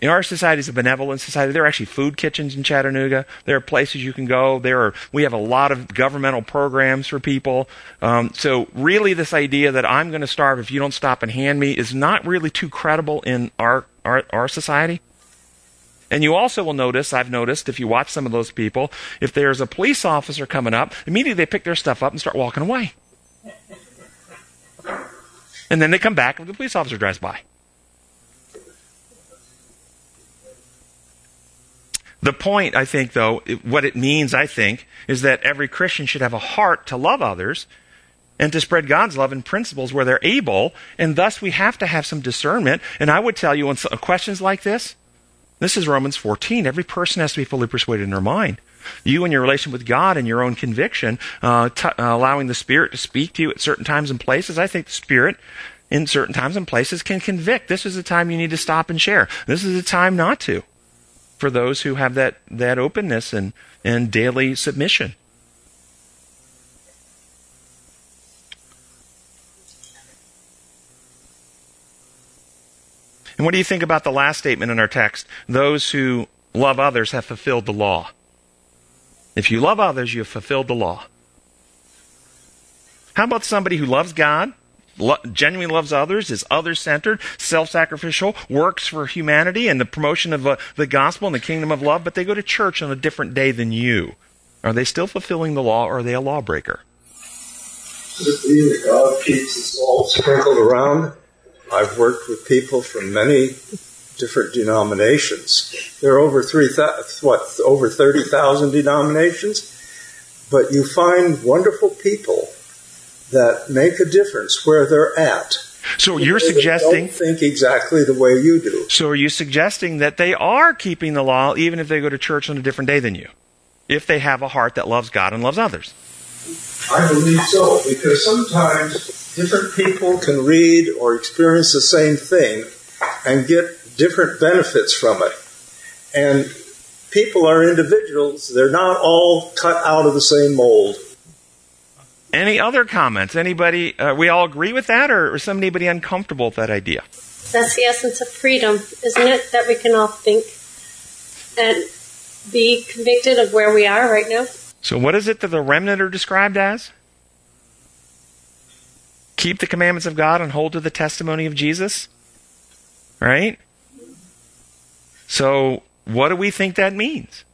in our society is a benevolent society. There are actually food kitchens in Chattanooga. There are places you can go. There are we have a lot of governmental programs for people. Um, so really, this idea that I'm going to starve if you don't stop and hand me is not really too credible in our our, our society. And you also will notice, I've noticed, if you watch some of those people, if there's a police officer coming up, immediately they pick their stuff up and start walking away. And then they come back if the police officer drives by. The point, I think, though, what it means, I think, is that every Christian should have a heart to love others and to spread God's love and principles where they're able, and thus we have to have some discernment. And I would tell you on questions like this, this is Romans 14. Every person has to be fully persuaded in their mind. You and your relation with God and your own conviction, uh, t- uh, allowing the Spirit to speak to you at certain times and places. I think the Spirit in certain times and places can convict. This is the time you need to stop and share. This is the time not to for those who have that, that openness and, and daily submission. And what do you think about the last statement in our text? Those who love others have fulfilled the law. If you love others, you have fulfilled the law. How about somebody who loves God, lo- genuinely loves others, is other centered, self sacrificial, works for humanity and the promotion of uh, the gospel and the kingdom of love, but they go to church on a different day than you? Are they still fulfilling the law or are they a lawbreaker? Could it be that God keeps us all sprinkled around? I've worked with people from many different denominations. There are over three, what, over 30,000 denominations? But you find wonderful people that make a difference where they're at. So you're suggesting don't think exactly the way you do. So are you suggesting that they are keeping the law even if they go to church on a different day than you? If they have a heart that loves God and loves others? I believe so, because sometimes different people can read or experience the same thing and get different benefits from it. And people are individuals, they're not all cut out of the same mold. Any other comments? Anybody, uh, we all agree with that, or is anybody uncomfortable with that idea? That's the essence of freedom, isn't it? That we can all think and be convicted of where we are right now. So, what is it that the remnant are described as? Keep the commandments of God and hold to the testimony of Jesus? Right? So, what do we think that means?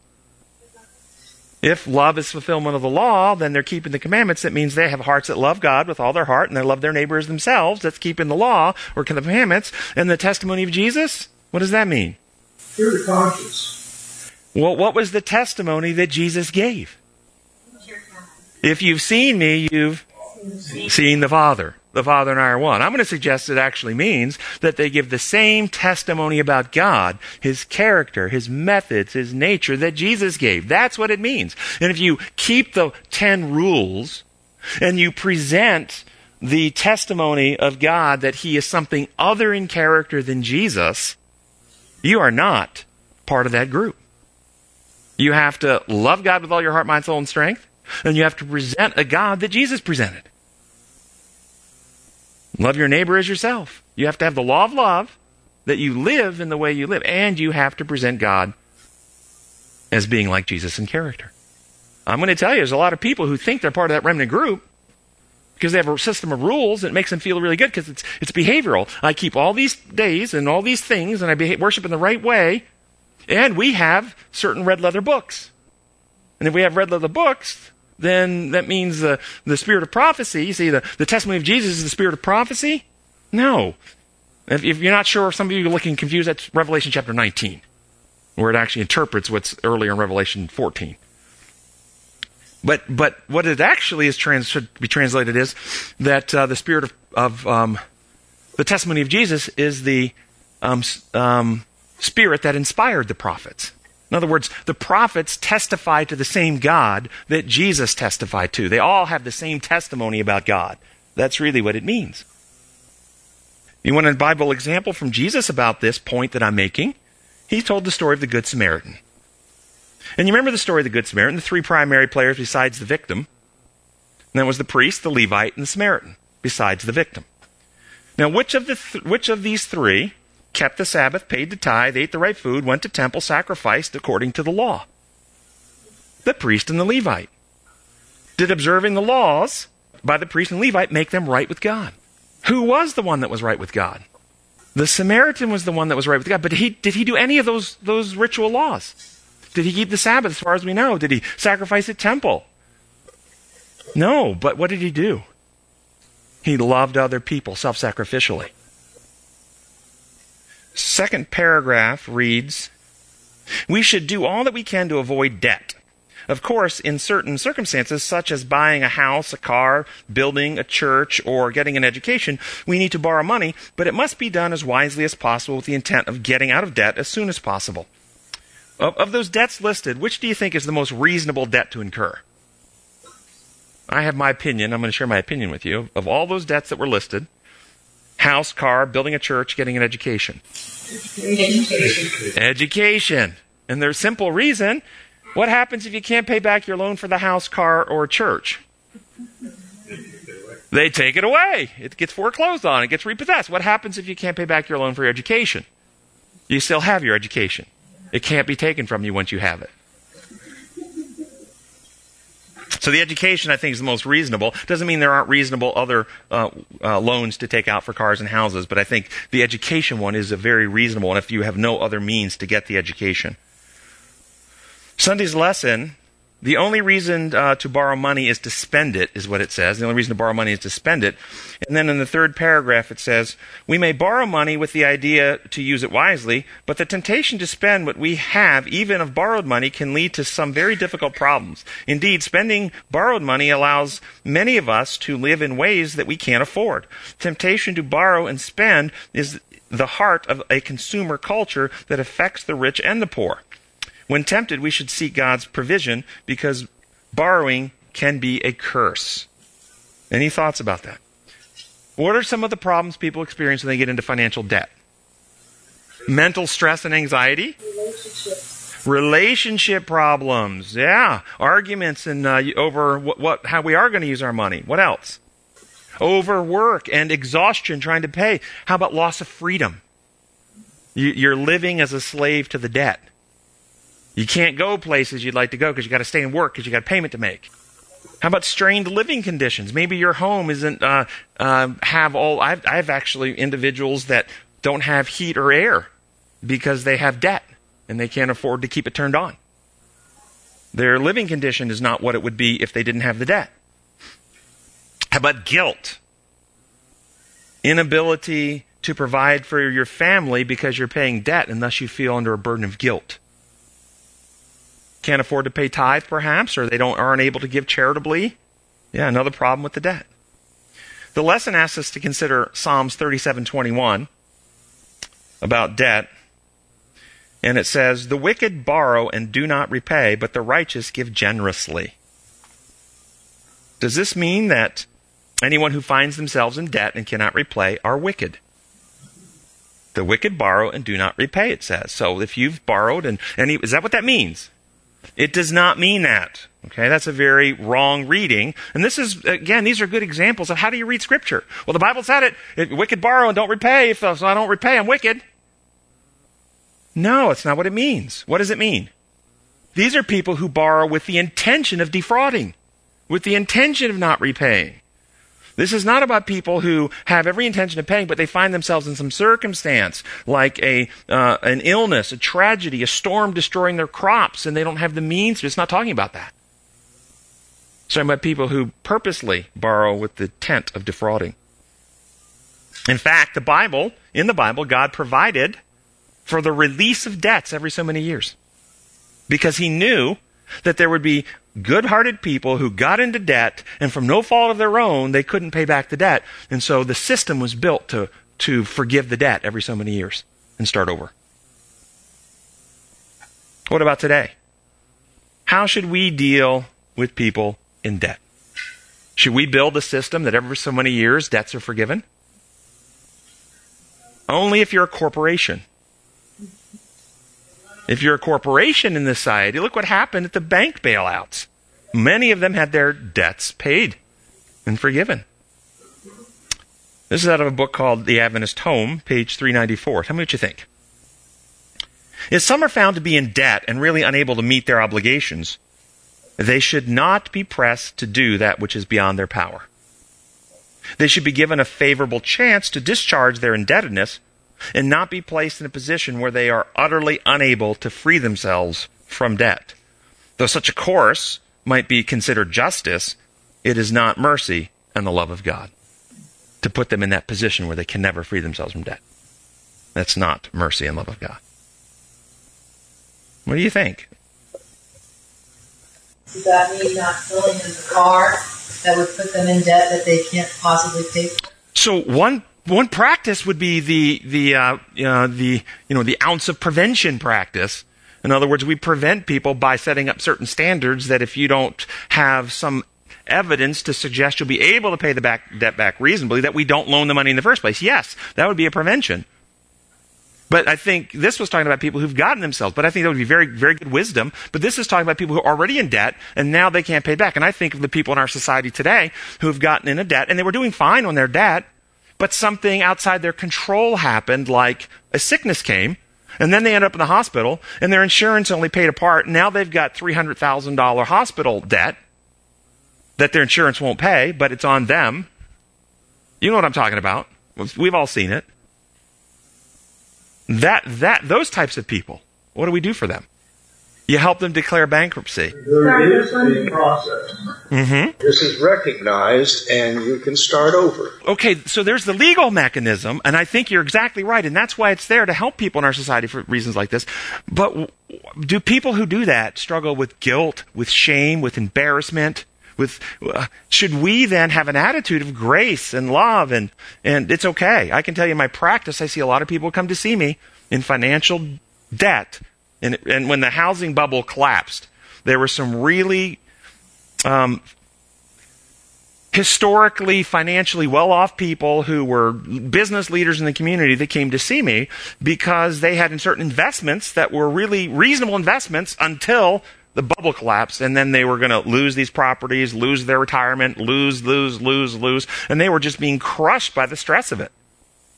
If love is fulfillment of the law, then they're keeping the commandments. That means they have hearts that love God with all their heart and they love their neighbors themselves. That's keeping the law or the commandments. And the testimony of Jesus? What does that mean? Pure conscience. Well, what was the testimony that Jesus gave? If you've seen me, you've seen the Father. The Father and I are one. I'm going to suggest it actually means that they give the same testimony about God, His character, His methods, His nature that Jesus gave. That's what it means. And if you keep the ten rules and you present the testimony of God that He is something other in character than Jesus, you are not part of that group. You have to love God with all your heart, mind, soul, and strength, and you have to present a God that Jesus presented. Love your neighbor as yourself. You have to have the law of love that you live in the way you live, and you have to present God as being like Jesus in character. I'm going to tell you, there's a lot of people who think they're part of that remnant group because they have a system of rules that makes them feel really good because it's, it's behavioral. I keep all these days and all these things and I behave, worship in the right way. And we have certain red leather books. And if we have red leather books, then that means the, the spirit of prophecy. You see, the, the testimony of Jesus is the spirit of prophecy? No. If, if you're not sure, some of you are looking confused, that's Revelation chapter 19, where it actually interprets what's earlier in Revelation 14. But but what it actually is trans, should be translated is that uh, the spirit of, of um, the testimony of Jesus is the um, um, spirit that inspired the prophets. In other words, the prophets testify to the same God that Jesus testified to. They all have the same testimony about God. That's really what it means. You want a Bible example from Jesus about this point that I'm making? He told the story of the Good Samaritan. And you remember the story of the Good Samaritan, the three primary players besides the victim. And that was the priest, the Levite, and the Samaritan, besides the victim. Now, which of, the th- which of these three kept the Sabbath, paid the tithe, ate the right food, went to temple, sacrificed according to the law? The priest and the Levite. Did observing the laws by the priest and Levite make them right with God? Who was the one that was right with God? The Samaritan was the one that was right with God, but he, did he do any of those, those ritual laws? Did he keep the Sabbath as far as we know? Did he sacrifice at temple? No, but what did he do? He loved other people self sacrificially. Second paragraph reads We should do all that we can to avoid debt. Of course, in certain circumstances, such as buying a house, a car, building a church, or getting an education, we need to borrow money, but it must be done as wisely as possible with the intent of getting out of debt as soon as possible. Of, of those debts listed, which do you think is the most reasonable debt to incur? I have my opinion. I'm going to share my opinion with you. Of all those debts that were listed house, car, building a church, getting an education. Education. Education. And there's simple reason. What happens if you can't pay back your loan for the house, car, or church? They take it away. It gets foreclosed on. It gets repossessed. What happens if you can't pay back your loan for your education? You still have your education. It can't be taken from you once you have it. So the education, I think, is the most reasonable. Doesn't mean there aren't reasonable other uh, uh, loans to take out for cars and houses, but I think the education one is a very reasonable one if you have no other means to get the education. Sunday's lesson the only reason uh, to borrow money is to spend it, is what it says. The only reason to borrow money is to spend it. And then in the third paragraph, it says, We may borrow money with the idea to use it wisely, but the temptation to spend what we have, even of borrowed money, can lead to some very difficult problems. Indeed, spending borrowed money allows many of us to live in ways that we can't afford. Temptation to borrow and spend is the heart of a consumer culture that affects the rich and the poor. When tempted, we should seek God's provision because borrowing can be a curse. Any thoughts about that? What are some of the problems people experience when they get into financial debt? Mental stress and anxiety? Relationship problems. Yeah. Arguments and uh, over what, what, how we are going to use our money. What else? Overwork and exhaustion trying to pay. How about loss of freedom? You, you're living as a slave to the debt. You can't go places you'd like to go because you got to stay and work because you got payment to make. How about strained living conditions? Maybe your home isn't uh, uh, have all. I've, I've actually individuals that don't have heat or air because they have debt and they can't afford to keep it turned on. Their living condition is not what it would be if they didn't have the debt. How about guilt? Inability to provide for your family because you're paying debt and thus you feel under a burden of guilt can't afford to pay tithe perhaps or they don't aren't able to give charitably. Yeah another problem with the debt. The lesson asks us to consider psalms 37:21 about debt. And it says the wicked borrow and do not repay but the righteous give generously. Does this mean that anyone who finds themselves in debt and cannot repay are wicked? The wicked borrow and do not repay it says. So if you've borrowed and, is that what that means it does not mean that. Okay, that's a very wrong reading. And this is, again, these are good examples of how do you read Scripture? Well, the Bible said it. Wicked borrow and don't repay. If uh, so I don't repay, I'm wicked. No, it's not what it means. What does it mean? These are people who borrow with the intention of defrauding, with the intention of not repaying. This is not about people who have every intention of paying, but they find themselves in some circumstance, like a uh, an illness, a tragedy, a storm destroying their crops, and they don't have the means. It's not talking about that. It's talking about people who purposely borrow with the intent of defrauding. In fact, the Bible, in the Bible, God provided for the release of debts every so many years because He knew that there would be good hearted people who got into debt, and from no fault of their own, they couldn't pay back the debt. And so the system was built to, to forgive the debt every so many years and start over. What about today? How should we deal with people in debt? Should we build a system that every so many years debts are forgiven? Only if you're a corporation. If you're a corporation in this society, look what happened at the bank bailouts. Many of them had their debts paid and forgiven. This is out of a book called The Adventist Home, page 394. Tell me what you think. If some are found to be in debt and really unable to meet their obligations, they should not be pressed to do that which is beyond their power. They should be given a favorable chance to discharge their indebtedness and not be placed in a position where they are utterly unable to free themselves from debt. Though such a course might be considered justice, it is not mercy and the love of God to put them in that position where they can never free themselves from debt. That's not mercy and love of God. What do you think? Does that mean not filling in the car that would put them in debt that they can't possibly pay for? So one one practice would be the the uh, uh, the you know the ounce of prevention practice. In other words, we prevent people by setting up certain standards that if you don't have some evidence to suggest you'll be able to pay the back, debt back reasonably, that we don't loan the money in the first place. Yes, that would be a prevention. But I think this was talking about people who've gotten themselves. But I think that would be very, very good wisdom. But this is talking about people who are already in debt and now they can't pay back. And I think of the people in our society today who have gotten into debt and they were doing fine on their debt, but something outside their control happened, like a sickness came, and then they end up in the hospital, and their insurance only paid a part. Now they've got $300,000 hospital debt that their insurance won't pay, but it's on them. You know what I'm talking about. We've all seen it. That, that, those types of people, what do we do for them? You help them declare bankruptcy. There is a process. Mm-hmm. This is recognized, and you can start over. Okay, so there's the legal mechanism, and I think you're exactly right, and that's why it's there to help people in our society for reasons like this. But do people who do that struggle with guilt, with shame, with embarrassment? With uh, should we then have an attitude of grace and love and and it's okay. I can tell you in my practice, I see a lot of people come to see me in financial debt and, and when the housing bubble collapsed, there were some really um, historically, financially well off people who were business leaders in the community that came to see me because they had certain investments that were really reasonable investments until the bubble collapsed and then they were going to lose these properties, lose their retirement, lose, lose, lose, lose. And they were just being crushed by the stress of it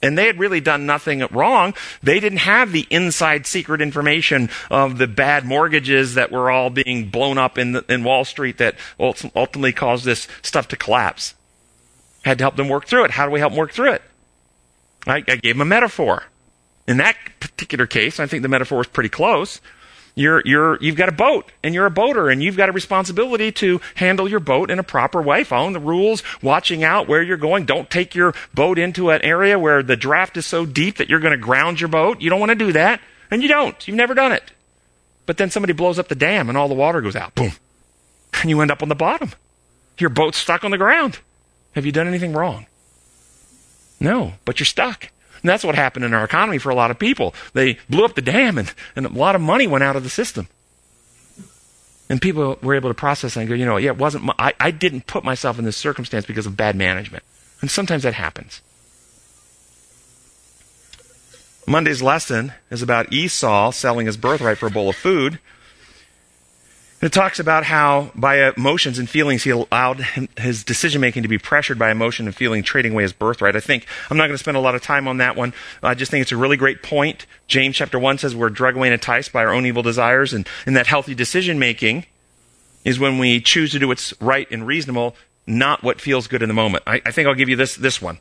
and they had really done nothing wrong. They didn't have the inside secret information of the bad mortgages that were all being blown up in, the, in Wall Street that ultimately caused this stuff to collapse. Had to help them work through it. How do we help them work through it? I, I gave them a metaphor. In that particular case, I think the metaphor was pretty close you're, you're, you've got a boat and you're a boater and you've got a responsibility to handle your boat in a proper way, following the rules, watching out where you're going. Don't take your boat into an area where the draft is so deep that you're going to ground your boat. You don't want to do that. And you don't. You've never done it. But then somebody blows up the dam and all the water goes out. Boom. And you end up on the bottom. Your boat's stuck on the ground. Have you done anything wrong? No, but you're stuck. And that's what happened in our economy for a lot of people. They blew up the dam and, and a lot of money went out of the system. And people were able to process and go, you know, yeah, it wasn't, my, I, I didn't put myself in this circumstance because of bad management. And sometimes that happens. Monday's lesson is about Esau selling his birthright for a bowl of food. It talks about how, by emotions and feelings, he allowed his decision making to be pressured by emotion and feeling, trading away his birthright. I think I'm not going to spend a lot of time on that one. I just think it's a really great point. James chapter 1 says we're drug away and enticed by our own evil desires, and, and that healthy decision making is when we choose to do what's right and reasonable not what feels good in the moment. I, I think I'll give you this this one.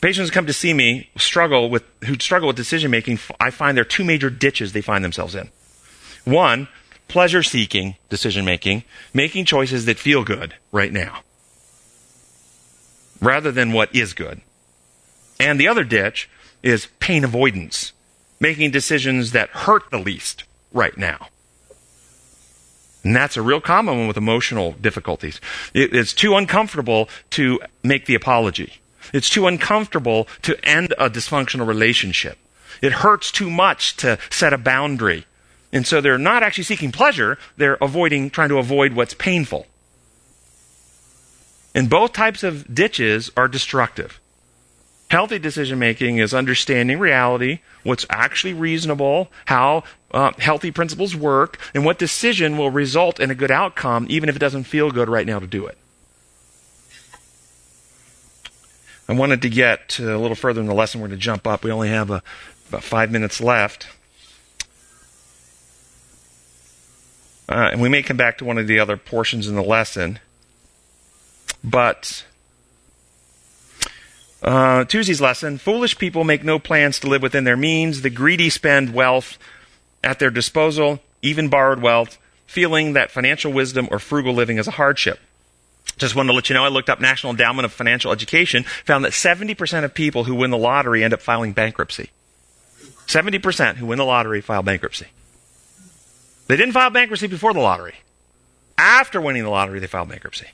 Patients who come to see me struggle with who struggle with decision making. I find there are two major ditches they find themselves in. One, pleasure seeking decision making, making choices that feel good right now, rather than what is good. And the other ditch is pain avoidance, making decisions that hurt the least right now. And that's a real common one with emotional difficulties. it's too uncomfortable to make the apology. It's too uncomfortable to end a dysfunctional relationship. It hurts too much to set a boundary. And so they're not actually seeking pleasure, they're avoiding, trying to avoid what's painful. And both types of ditches are destructive. Healthy decision making is understanding reality, what's actually reasonable, how uh, healthy principles work, and what decision will result in a good outcome, even if it doesn't feel good right now to do it. I wanted to get a little further in the lesson. We're going to jump up. We only have a, about five minutes left. Uh, and we may come back to one of the other portions in the lesson. But uh, Tuesday's lesson foolish people make no plans to live within their means. The greedy spend wealth at their disposal, even borrowed wealth, feeling that financial wisdom or frugal living is a hardship. Just wanted to let you know, I looked up National Endowment of Financial Education, found that 70% of people who win the lottery end up filing bankruptcy. 70% who win the lottery file bankruptcy. They didn't file bankruptcy before the lottery. After winning the lottery, they filed bankruptcy.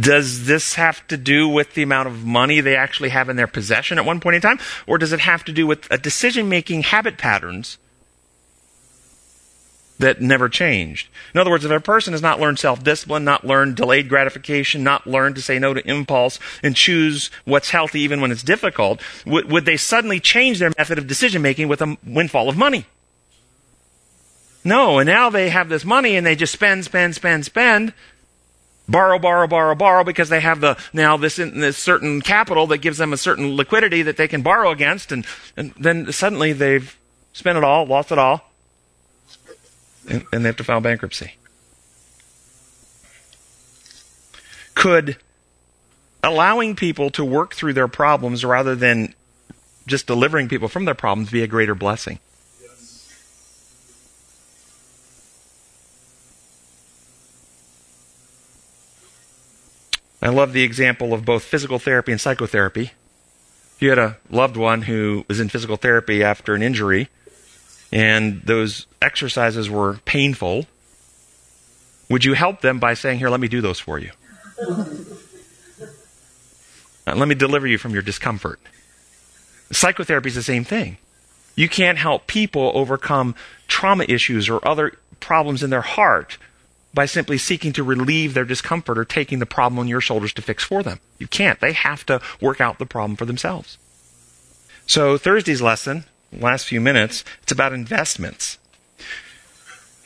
Does this have to do with the amount of money they actually have in their possession at one point in time? Or does it have to do with a decision making habit patterns that never changed? In other words, if a person has not learned self discipline, not learned delayed gratification, not learned to say no to impulse and choose what's healthy even when it's difficult, would, would they suddenly change their method of decision making with a windfall of money? No, and now they have this money and they just spend, spend, spend, spend borrow, borrow, borrow, borrow because they have the now this, this certain capital that gives them a certain liquidity that they can borrow against, and, and then suddenly they've spent it all, lost it all, and, they have to file bankruptcy. Could allowing people to work through their problems rather than just delivering people from their problems be a greater blessing? I love the example of both physical therapy and psychotherapy. If you had a loved one who was in physical therapy after an injury, and those exercises were painful, would you help them by saying, Here, let me do those for you? Uh, let me deliver you from your discomfort. Psychotherapy is the same thing. You can't help people overcome trauma issues or other problems in their heart by simply seeking to relieve their discomfort or taking the problem on your shoulders to fix for them. You can't. They have to work out the problem for themselves. So, Thursday's lesson, last few minutes, it's about investments.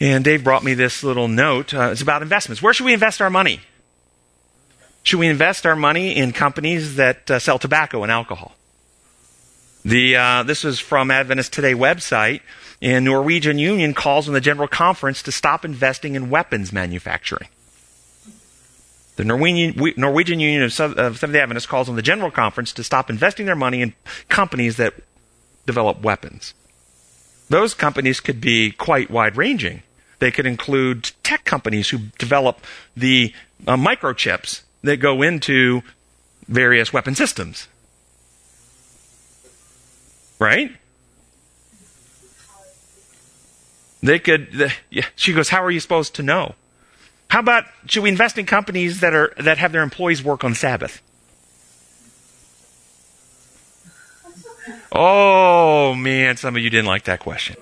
And Dave brought me this little note. Uh, it's about investments. Where should we invest our money? Should we invest our money in companies that uh, sell tobacco and alcohol? The, uh, this is from Adventist Today website. And Norwegian Union calls on the General Conference to stop investing in weapons manufacturing. The Norwegian, Norwegian Union of Seventh-day Adventists calls on the General Conference to stop investing their money in companies that develop weapons. Those companies could be quite wide-ranging. They could include tech companies who develop the uh, microchips that go into various weapon systems. Right? They could. The, yeah, she goes, "How are you supposed to know? How about should we invest in companies that are that have their employees work on Sabbath?" Oh man, some of you didn't like that question.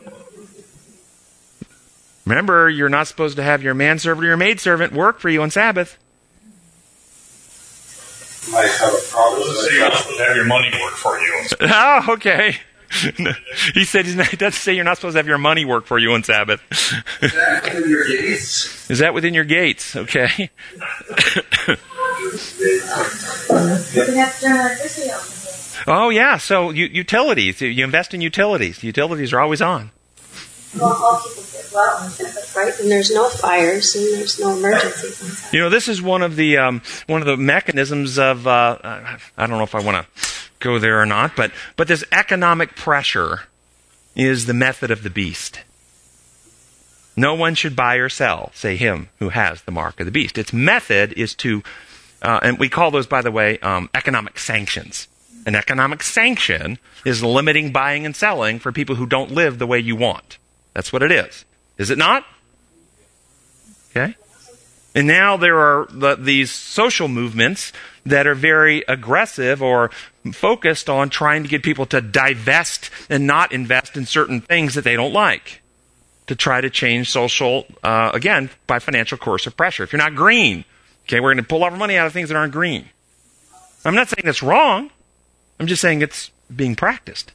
Remember, you're not supposed to have your manservant or your maidservant work for you on Sabbath. Might have a problem. You're not supposed to have your money work for you. oh, okay. he said he doesn't say you're not supposed to have your money work for you on Sabbath. Is that within your gates? Is that within your gates? Okay. Oh yeah, so utilities. You invest in utilities. Utilities are always on. Well, all people get well right? And there's no fires and there's no emergencies. You know, this is one of the um, one of the mechanisms of uh, I don't know if I want to go there or not, but but this economic pressure is the method of the beast. No one should buy or sell, say him who has the mark of the beast. Its method is to, uh, and we call those, by the way, um, economic sanctions. An economic sanction is limiting buying and selling for people who don't live the way you want. That's what it is. Is it not? Okay? And now there are the, these social movements that are very aggressive or focused on trying to get people to divest and not invest in certain things that they don't like to try to change social, uh, again, by financial coercive pressure. If you're not green, okay, we're going to pull our money out of things that aren't green. I'm not saying that's wrong. I'm just saying it's being practiced.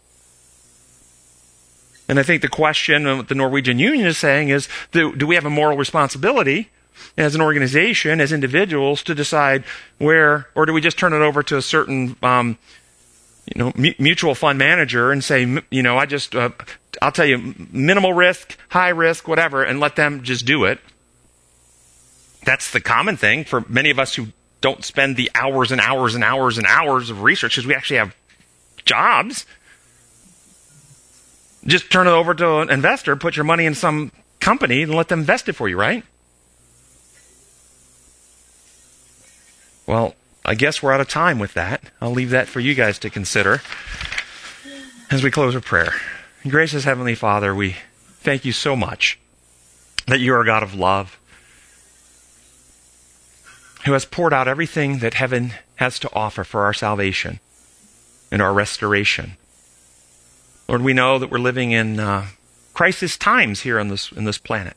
And I think the question what the Norwegian Union is saying is do, do we have a moral responsibility as an organization, as individuals, to decide where, or do we just turn it over to a certain, um, you know, mu- mutual fund manager and say, you know, I just, uh, I'll tell you, minimal risk, high risk, whatever, and let them just do it. That's the common thing for many of us who don't spend the hours and hours and hours and hours of research because we actually have jobs. Just turn it over to an investor, put your money in some company, and let them invest it for you, right? Well, I guess we're out of time with that. I'll leave that for you guys to consider as we close with prayer. Gracious Heavenly Father, we thank you so much that you are a God of love who has poured out everything that heaven has to offer for our salvation and our restoration. Lord, we know that we're living in uh, crisis times here on this, in this planet.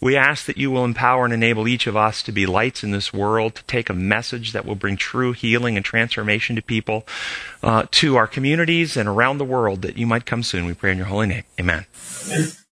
We ask that you will empower and enable each of us to be lights in this world, to take a message that will bring true healing and transformation to people, uh, to our communities and around the world, that you might come soon. We pray in your holy name. Amen.